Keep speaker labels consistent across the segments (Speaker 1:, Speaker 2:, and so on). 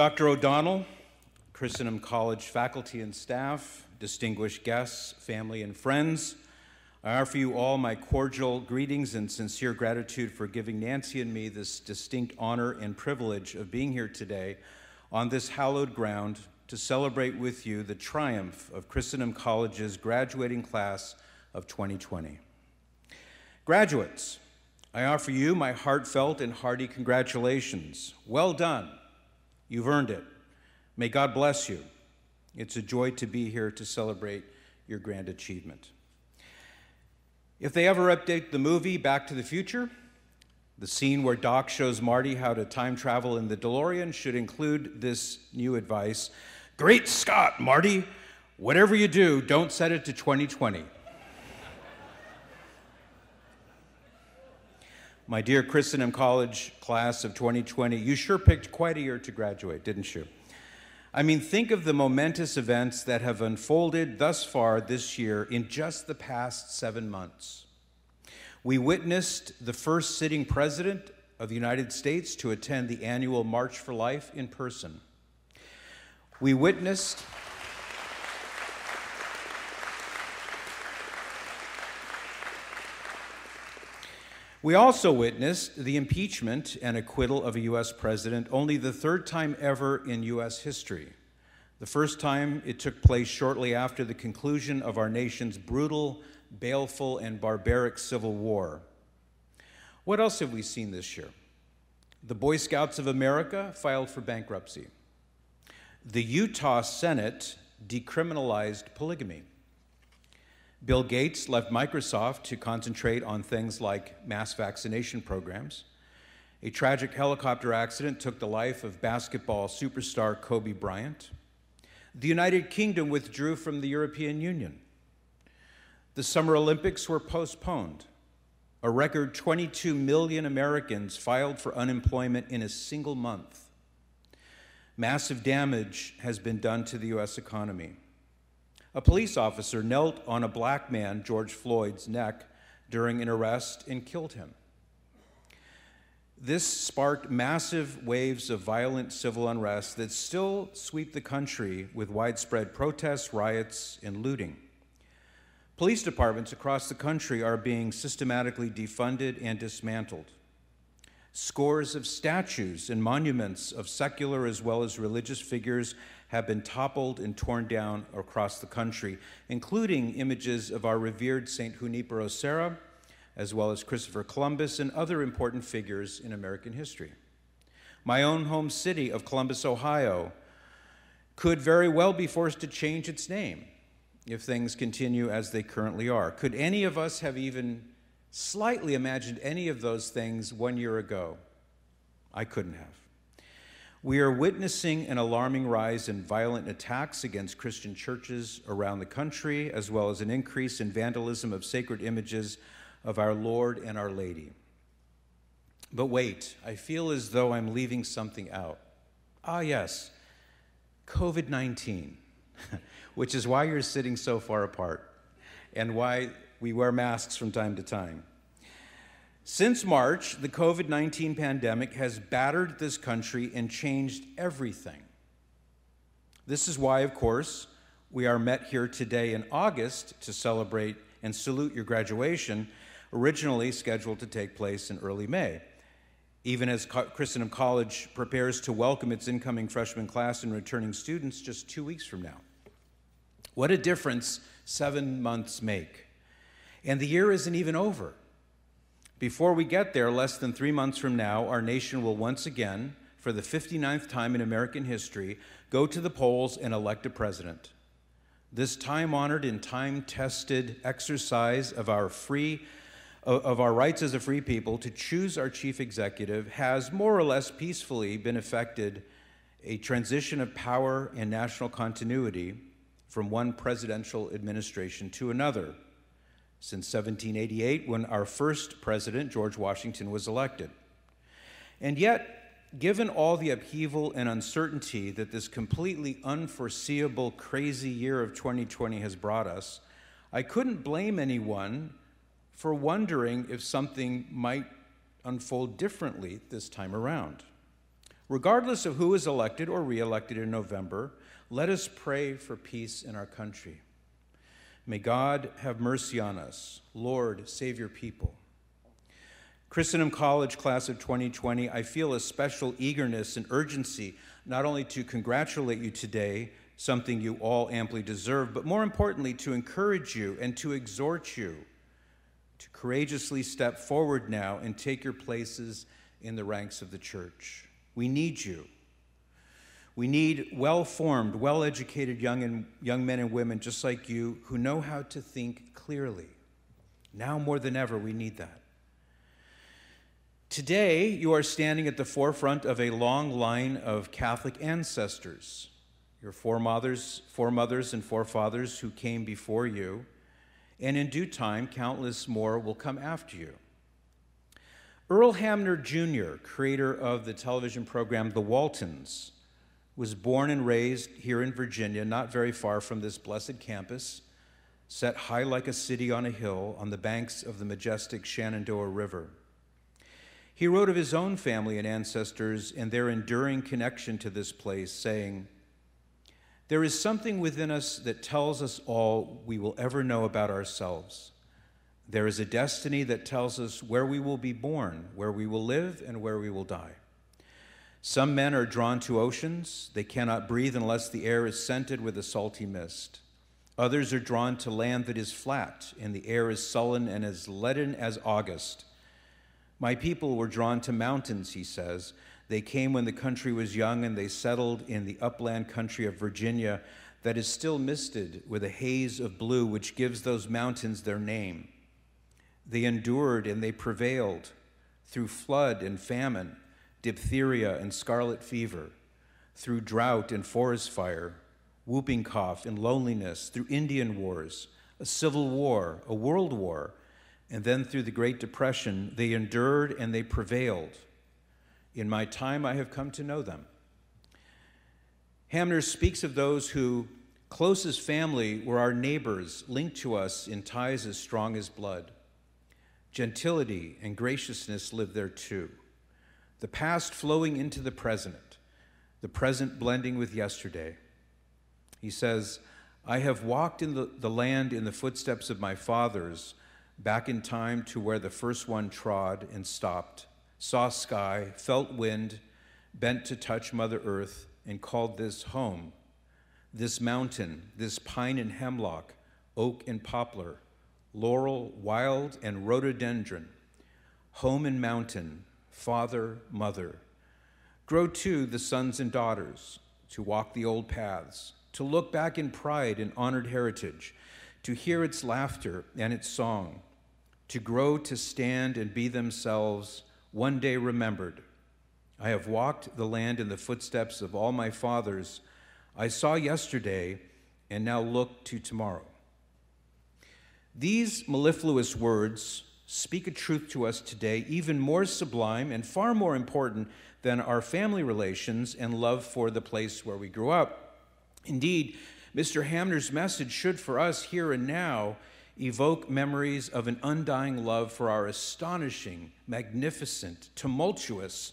Speaker 1: Dr. O'Donnell, Christendom College faculty and staff, distinguished guests, family, and friends, I offer you all my cordial greetings and sincere gratitude for giving Nancy and me this distinct honor and privilege of being here today on this hallowed ground to celebrate with you the triumph of Christendom College's graduating class of 2020. Graduates, I offer you my heartfelt and hearty congratulations. Well done. You've earned it. May God bless you. It's a joy to be here to celebrate your grand achievement. If they ever update the movie Back to the Future, the scene where Doc shows Marty how to time travel in the DeLorean should include this new advice Great Scott, Marty! Whatever you do, don't set it to 2020. My dear Christendom College class of 2020, you sure picked quite a year to graduate, didn't you? I mean, think of the momentous events that have unfolded thus far this year in just the past seven months. We witnessed the first sitting president of the United States to attend the annual March for Life in person. We witnessed. We also witnessed the impeachment and acquittal of a U.S. president, only the third time ever in U.S. history. The first time it took place shortly after the conclusion of our nation's brutal, baleful, and barbaric civil war. What else have we seen this year? The Boy Scouts of America filed for bankruptcy. The Utah Senate decriminalized polygamy. Bill Gates left Microsoft to concentrate on things like mass vaccination programs. A tragic helicopter accident took the life of basketball superstar Kobe Bryant. The United Kingdom withdrew from the European Union. The Summer Olympics were postponed. A record 22 million Americans filed for unemployment in a single month. Massive damage has been done to the U.S. economy. A police officer knelt on a black man, George Floyd's, neck during an arrest and killed him. This sparked massive waves of violent civil unrest that still sweep the country with widespread protests, riots, and looting. Police departments across the country are being systematically defunded and dismantled. Scores of statues and monuments of secular as well as religious figures have been toppled and torn down across the country, including images of our revered St. Junipero Serra, as well as Christopher Columbus and other important figures in American history. My own home city of Columbus, Ohio, could very well be forced to change its name if things continue as they currently are. Could any of us have even slightly imagined any of those things one year ago? I couldn't have. We are witnessing an alarming rise in violent attacks against Christian churches around the country, as well as an increase in vandalism of sacred images of our Lord and Our Lady. But wait, I feel as though I'm leaving something out. Ah, yes, COVID 19, which is why you're sitting so far apart and why we wear masks from time to time. Since March, the COVID 19 pandemic has battered this country and changed everything. This is why, of course, we are met here today in August to celebrate and salute your graduation, originally scheduled to take place in early May. Even as Christendom College prepares to welcome its incoming freshman class and returning students just two weeks from now. What a difference seven months make. And the year isn't even over. Before we get there, less than three months from now, our nation will once again, for the 59th time in American history, go to the polls and elect a president. This time honored and time tested exercise of our free of our rights as a free people to choose our chief executive has more or less peacefully been effected a transition of power and national continuity from one presidential administration to another since 1788 when our first president, George Washington, was elected. And yet, given all the upheaval and uncertainty that this completely unforeseeable, crazy year of 2020 has brought us, I couldn't blame anyone for wondering if something might unfold differently this time around. Regardless of who is elected or reelected in November, let us pray for peace in our country. May God have mercy on us. Lord, save your people. Christendom College class of 2020, I feel a special eagerness and urgency not only to congratulate you today, something you all amply deserve, but more importantly, to encourage you and to exhort you to courageously step forward now and take your places in the ranks of the church. We need you. We need well formed, well educated young, young men and women just like you who know how to think clearly. Now more than ever, we need that. Today, you are standing at the forefront of a long line of Catholic ancestors, your foremothers, foremothers and forefathers who came before you, and in due time, countless more will come after you. Earl Hamner Jr., creator of the television program The Waltons, was born and raised here in Virginia, not very far from this blessed campus, set high like a city on a hill on the banks of the majestic Shenandoah River. He wrote of his own family and ancestors and their enduring connection to this place, saying, There is something within us that tells us all we will ever know about ourselves. There is a destiny that tells us where we will be born, where we will live, and where we will die. Some men are drawn to oceans. They cannot breathe unless the air is scented with a salty mist. Others are drawn to land that is flat, and the air is sullen and as leaden as August. My people were drawn to mountains, he says. They came when the country was young, and they settled in the upland country of Virginia that is still misted with a haze of blue, which gives those mountains their name. They endured and they prevailed through flood and famine, diphtheria and scarlet fever, through drought and forest fire, whooping cough and loneliness, through Indian wars, a civil war, a world war, and then through the Great Depression. They endured and they prevailed. In my time, I have come to know them. Hamner speaks of those who, closest family, were our neighbors, linked to us in ties as strong as blood. Gentility and graciousness live there too. The past flowing into the present, the present blending with yesterday. He says, I have walked in the, the land in the footsteps of my fathers, back in time to where the first one trod and stopped, saw sky, felt wind, bent to touch Mother Earth, and called this home. This mountain, this pine and hemlock, oak and poplar, laurel, wild, and rhododendron, home and mountain, father, mother. Grow too the sons and daughters to walk the old paths, to look back in pride and honored heritage, to hear its laughter and its song, to grow to stand and be themselves, one day remembered. I have walked the land in the footsteps of all my fathers. I saw yesterday and now look to tomorrow. These mellifluous words speak a truth to us today, even more sublime and far more important than our family relations and love for the place where we grew up. Indeed, Mr. Hamner's message should, for us here and now, evoke memories of an undying love for our astonishing, magnificent, tumultuous,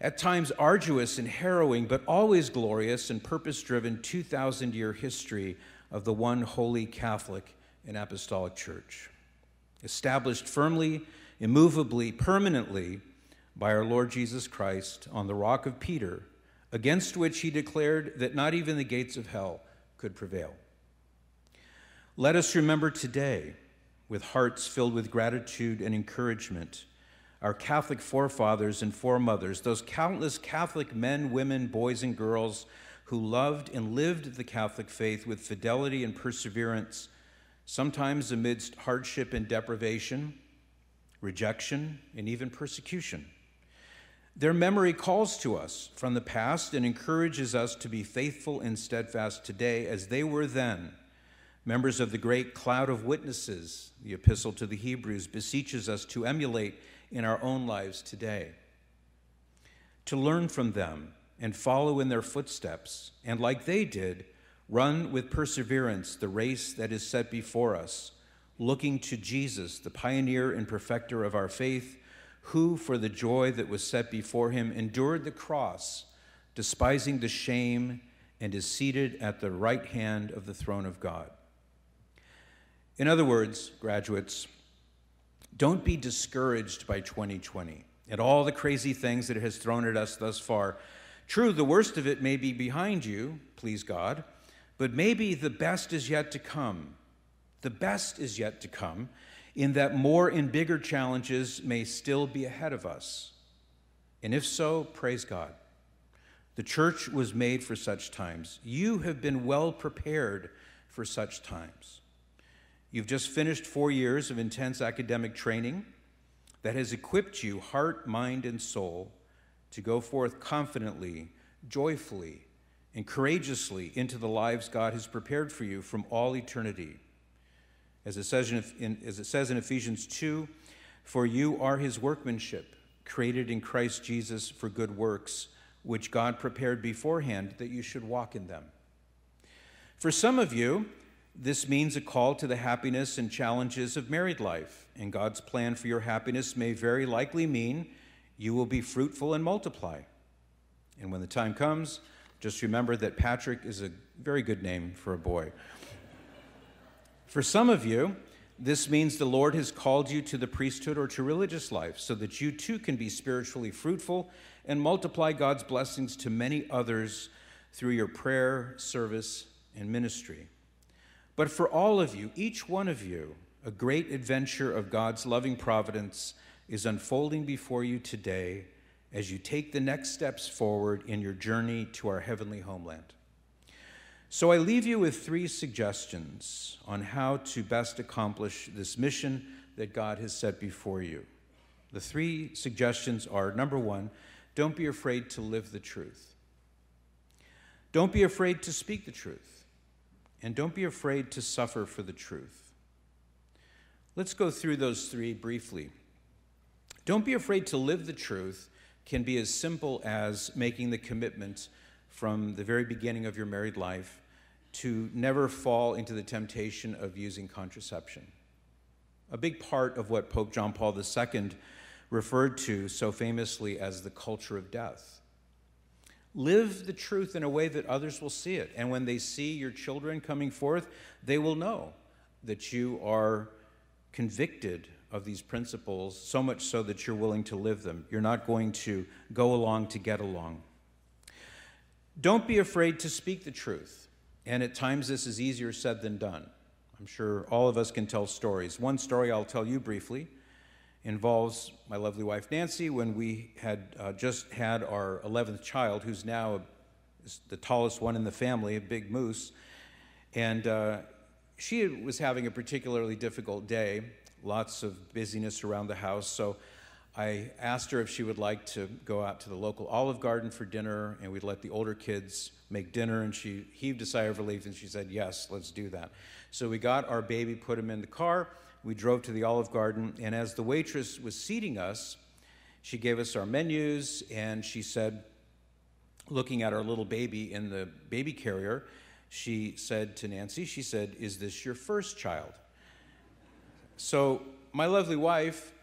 Speaker 1: at times arduous and harrowing, but always glorious and purpose driven 2,000 year history of the one holy Catholic and Apostolic Church, established firmly, immovably, permanently by our Lord Jesus Christ on the rock of Peter, against which he declared that not even the gates of hell could prevail. Let us remember today, with hearts filled with gratitude and encouragement, our Catholic forefathers and foremothers, those countless Catholic men, women, boys, and girls who loved and lived the Catholic faith with fidelity and perseverance sometimes amidst hardship and deprivation, rejection, and even persecution. Their memory calls to us from the past and encourages us to be faithful and steadfast today as they were then. Members of the great cloud of witnesses, the Epistle to the Hebrews beseeches us to emulate in our own lives today. To learn from them and follow in their footsteps, and like they did, Run with perseverance the race that is set before us, looking to Jesus, the pioneer and perfecter of our faith, who, for the joy that was set before him, endured the cross, despising the shame, and is seated at the right hand of the throne of God. In other words, graduates, don't be discouraged by 2020 and all the crazy things that it has thrown at us thus far. True, the worst of it may be behind you, please God, but maybe the best is yet to come. The best is yet to come, in that more and bigger challenges may still be ahead of us. And if so, praise God. The church was made for such times. You have been well prepared for such times. You've just finished four years of intense academic training that has equipped you, heart, mind, and soul, to go forth confidently, joyfully, and courageously into the lives God has prepared for you from all eternity. As it says in, as it says in Ephesians 2 For you are his workmanship, created in Christ Jesus for good works, which God prepared beforehand that you should walk in them. For some of you, this means a call to the happiness and challenges of married life, and God's plan for your happiness may very likely mean you will be fruitful and multiply. And when the time comes, just remember that Patrick is a very good name for a boy. For some of you, this means the Lord has called you to the priesthood or to religious life so that you too can be spiritually fruitful and multiply God's blessings to many others through your prayer, service, and ministry. But for all of you, each one of you, a great adventure of God's loving providence is unfolding before you today as you take the next steps forward in your journey to our heavenly homeland. So I leave you with three suggestions on how to best accomplish this mission that God has set before you. The three suggestions are number one, don't be afraid to live the truth. Don't be afraid to speak the truth. And don't be afraid to suffer for the truth. Let's go through those three briefly. Don't be afraid to live the truth can be as simple as making the commitment from the very beginning of your married life to never fall into the temptation of using contraception. A big part of what Pope John Paul II referred to so famously as the culture of death. Live the truth in a way that others will see it. And when they see your children coming forth, they will know that you are convicted of these principles, so much so that you're willing to live them. You're not going to go along to get along. Don't be afraid to speak the truth. And at times, this is easier said than done. I'm sure all of us can tell stories. One story I'll tell you briefly involves my lovely wife Nancy when we had uh, just had our 11th child, who's now the tallest one in the family, a big moose. And uh, she was having a particularly difficult day, lots of busyness around the house. So I asked her if she would like to go out to the local Olive Garden for dinner, and we'd let the older kids make dinner. And she heaved a sigh of relief and she said, Yes, let's do that. So we got our baby, put him in the car we drove to the Olive Garden, and as the waitress was seating us, she gave us our menus, and she said, looking at our little baby in the baby carrier, she said to Nancy, she said, Is this your first child? So, my lovely wife,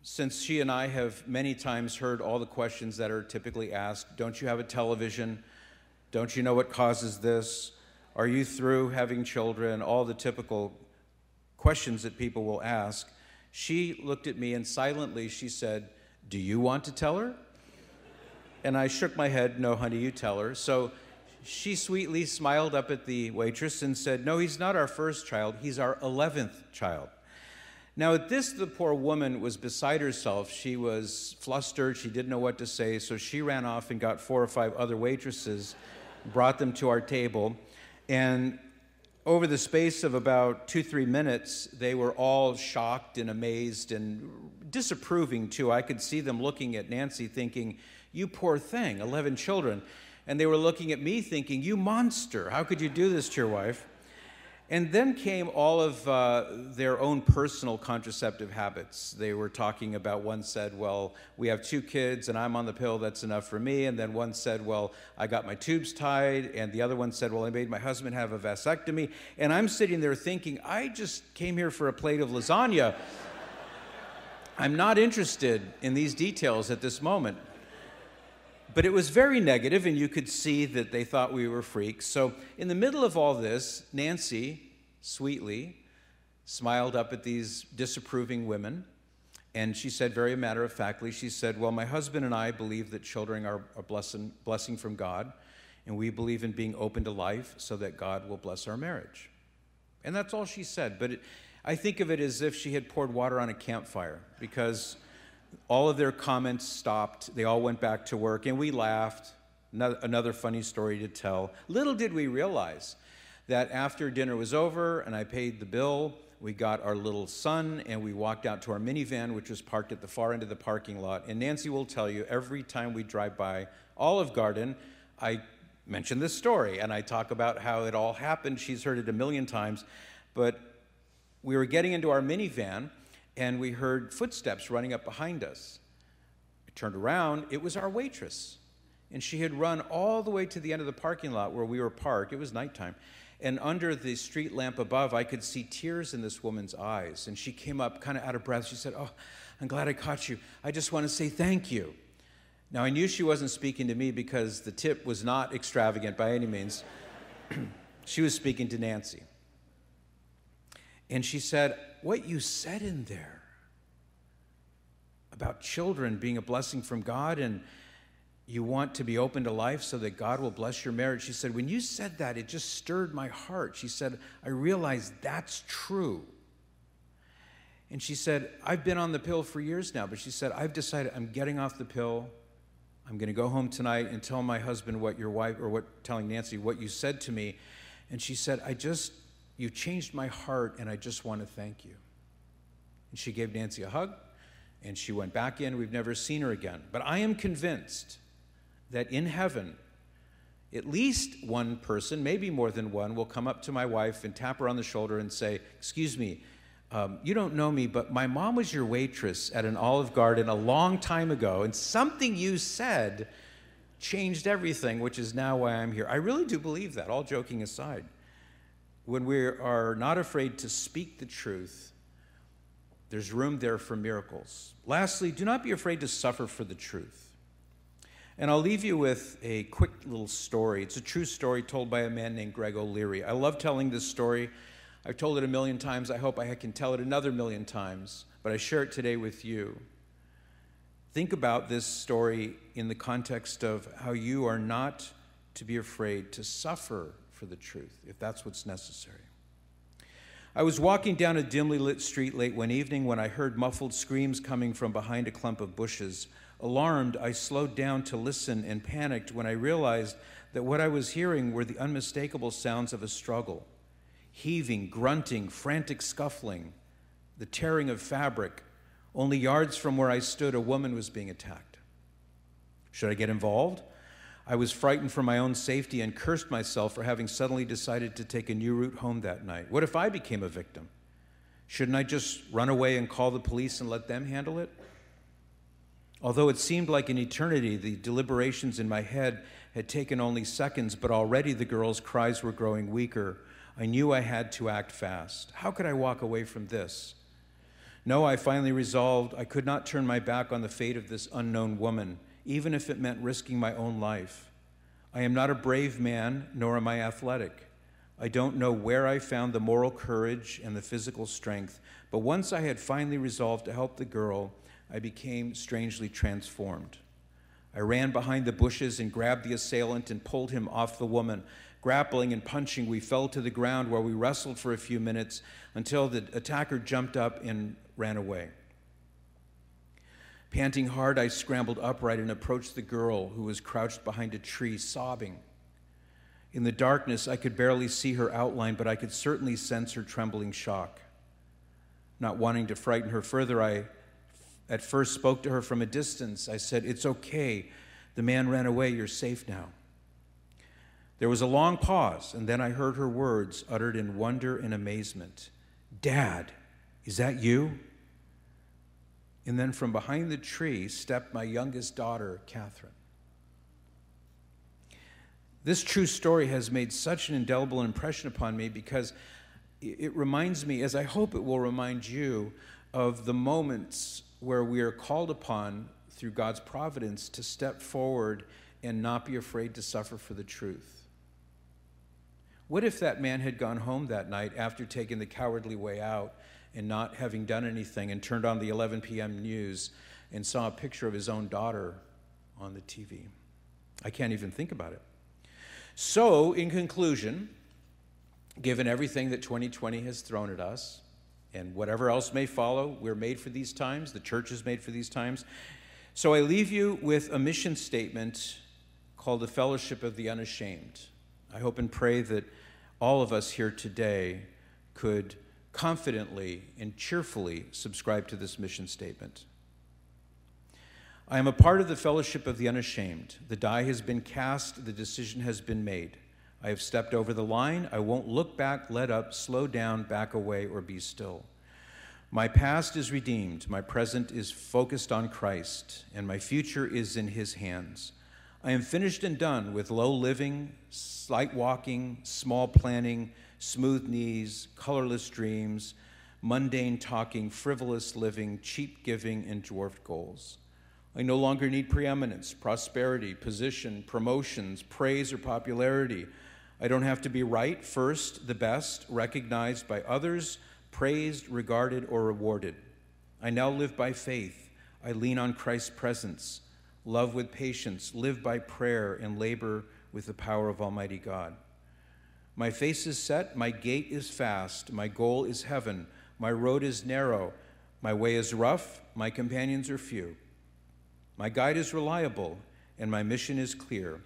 Speaker 1: since she and I have many times heard all the questions that are typically asked don't you have a television? Don't you know what causes this? Are you through having children? All the typical questions that people will ask, she looked at me and silently she said, Do you want to tell her? And I shook my head, No, honey, you tell her. So she sweetly smiled up at the waitress and said, No, he's not our first child, he's our 11th child. Now, at this, the poor woman was beside herself. She was flustered. She didn't know what to say. So she ran off and got four or five other waitresses, brought them to our table. And over the space of about two, three minutes, they were all shocked and amazed and disapproving too. I could see them looking at Nancy thinking, You poor thing, 11 children. And they were looking at me thinking, You monster, how could you do this to your wife? And then came all of uh, their own personal contraceptive habits. They were talking about one said, Well, we have two kids and I'm on the pill, that's enough for me. And then one said, Well, I got my tubes tied. And the other one said, Well, I made my husband have a vasectomy. And I'm sitting there thinking, I just came here for a plate of lasagna. I'm not interested in these details at this moment. But it was very negative, and you could see that they thought we were freaks. So, in the middle of all this, Nancy sweetly smiled up at these disapproving women, and she said, very matter of factly, she said, Well, my husband and I believe that children are a blessing, blessing from God, and we believe in being open to life so that God will bless our marriage. And that's all she said. But it, I think of it as if she had poured water on a campfire because all of their comments stopped. They all went back to work, and we laughed. Another funny story to tell. Little did we realize that after dinner was over and I paid the bill, we got our little son and we walked out to our minivan, which was parked at the far end of the parking lot. And Nancy will tell you every time we drive by Olive Garden, I mention this story and I talk about how it all happened. She's heard it a million times. But we were getting into our minivan and we heard footsteps running up behind us. I turned around, it was our waitress. And she had run all the way to the end of the parking lot where we were parked. It was nighttime. And under the street lamp above, I could see tears in this woman's eyes. And she came up kind of out of breath. She said, Oh, I'm glad I caught you. I just want to say thank you. Now, I knew she wasn't speaking to me because the tip was not extravagant by any means. she was speaking to Nancy. And she said, What you said in there about children being a blessing from God and you want to be open to life so that God will bless your marriage. She said, When you said that, it just stirred my heart. She said, I realized that's true. And she said, I've been on the pill for years now, but she said, I've decided I'm getting off the pill. I'm going to go home tonight and tell my husband what your wife, or what, telling Nancy what you said to me. And she said, I just, you changed my heart, and I just want to thank you. And she gave Nancy a hug, and she went back in. We've never seen her again. But I am convinced that in heaven, at least one person, maybe more than one, will come up to my wife and tap her on the shoulder and say, Excuse me, um, you don't know me, but my mom was your waitress at an Olive Garden a long time ago, and something you said changed everything, which is now why I'm here. I really do believe that, all joking aside when we are not afraid to speak the truth, there's room there for miracles. Lastly, do not be afraid to suffer for the truth. And I'll leave you with a quick little story. It's a true story told by a man named Greg O'Leary. I love telling this story. I've told it a million times. I hope I can tell it another million times, but I share it today with you. Think about this story in the context of how you are not to be afraid to suffer for the truth, if that's what's necessary. I was walking down a dimly lit street late one evening when I heard muffled screams coming from behind a clump of bushes. Alarmed, I slowed down to listen and panicked when I realized that what I was hearing were the unmistakable sounds of a struggle heaving, grunting, frantic scuffling, the tearing of fabric. Only yards from where I stood, a woman was being attacked. Should I get involved? I was frightened for my own safety and cursed myself for having suddenly decided to take a new route home that night. What if I became a victim? Shouldn't I just run away and call the police and let them handle it? Although it seemed like an eternity, the deliberations in my head had taken only seconds, but already the girl's cries were growing weaker. I knew I had to act fast. How could I walk away from this? No, I finally resolved I could not turn my back on the fate of this unknown woman even if it meant risking my own life. I am not a brave man, nor am I athletic. I don't know where I found the moral courage and the physical strength, but once I had finally resolved to help the girl, I became strangely transformed. I ran behind the bushes and grabbed the assailant and pulled him off the woman. Grappling and punching, we fell to the ground where we wrestled for a few minutes until the attacker jumped up and ran away. Panting hard, I scrambled upright and approached the girl who was crouched behind a tree, sobbing. In the darkness, I could barely see her outline, but I could certainly sense her trembling shock. Not wanting to frighten her further, I at first spoke to her from a distance. I said, It's okay. The man ran away. You're safe now. There was a long pause, and then I heard her words uttered in wonder and amazement Dad, is that you? And then from behind the tree stepped my youngest daughter, Catherine. This true story has made such an indelible impression upon me because it reminds me, as I hope it will remind you, of the moments where we are called upon through God's providence to step forward and not be afraid to suffer for the truth? What if that man had gone home that night after taking the cowardly way out and not having done anything and turned on the 11 p.m. news and saw a picture of his own daughter on the TV? I can't even think about it. So, in conclusion, given everything that 2020 has thrown at us and whatever else may follow, we're made for these times, the church is made for these times. So, I leave you with a mission statement called the Fellowship of the Unashamed. I hope and pray that all of us here today could confidently and cheerfully subscribe to this mission statement. I am a part of the fellowship of the unashamed. The die has been cast, the decision has been made. I have stepped over the line. I won't look back, let up, slow down, back away, or be still. My past is redeemed, my present is focused on Christ, and my future is in His hands. I am finished and done with low living, slight walking, small planning, smooth knees, colorless dreams, mundane talking, frivolous living, cheap giving, and dwarfed goals. I no longer need preeminence, prosperity, position, promotions, praise, or popularity. I don't have to be right, first, the best, recognized by others, praised, regarded, or rewarded. I now live by faith. I lean on Christ's presence love with patience, live by prayer, and labor with the power of Almighty God. My face is set, my gait is fast, my goal is heaven, my road is narrow, my way is rough, my companions are few. My guide is reliable, and my mission is clear.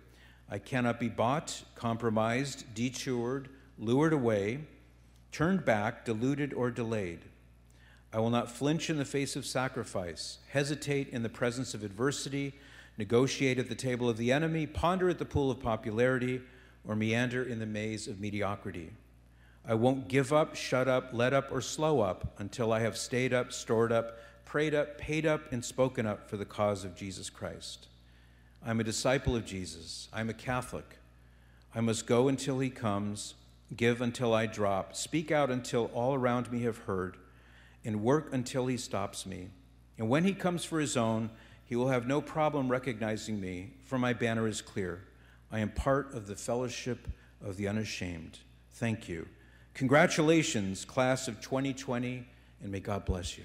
Speaker 1: I cannot be bought, compromised, detoured, lured away, turned back, deluded, or delayed. I will not flinch in the face of sacrifice, hesitate in the presence of adversity, negotiate at the table of the enemy, ponder at the pool of popularity, or meander in the maze of mediocrity. I won't give up, shut up, let up, or slow up until I have stayed up, stored up, prayed up, paid up, and spoken up for the cause of Jesus Christ. I'm a disciple of Jesus. I'm a Catholic. I must go until he comes, give until I drop, speak out until all around me have heard, and work until he stops me. And when he comes for his own, he will have no problem recognizing me, for my banner is clear. I am part of the fellowship of the unashamed. Thank you. Congratulations, class of 2020, and may God bless you.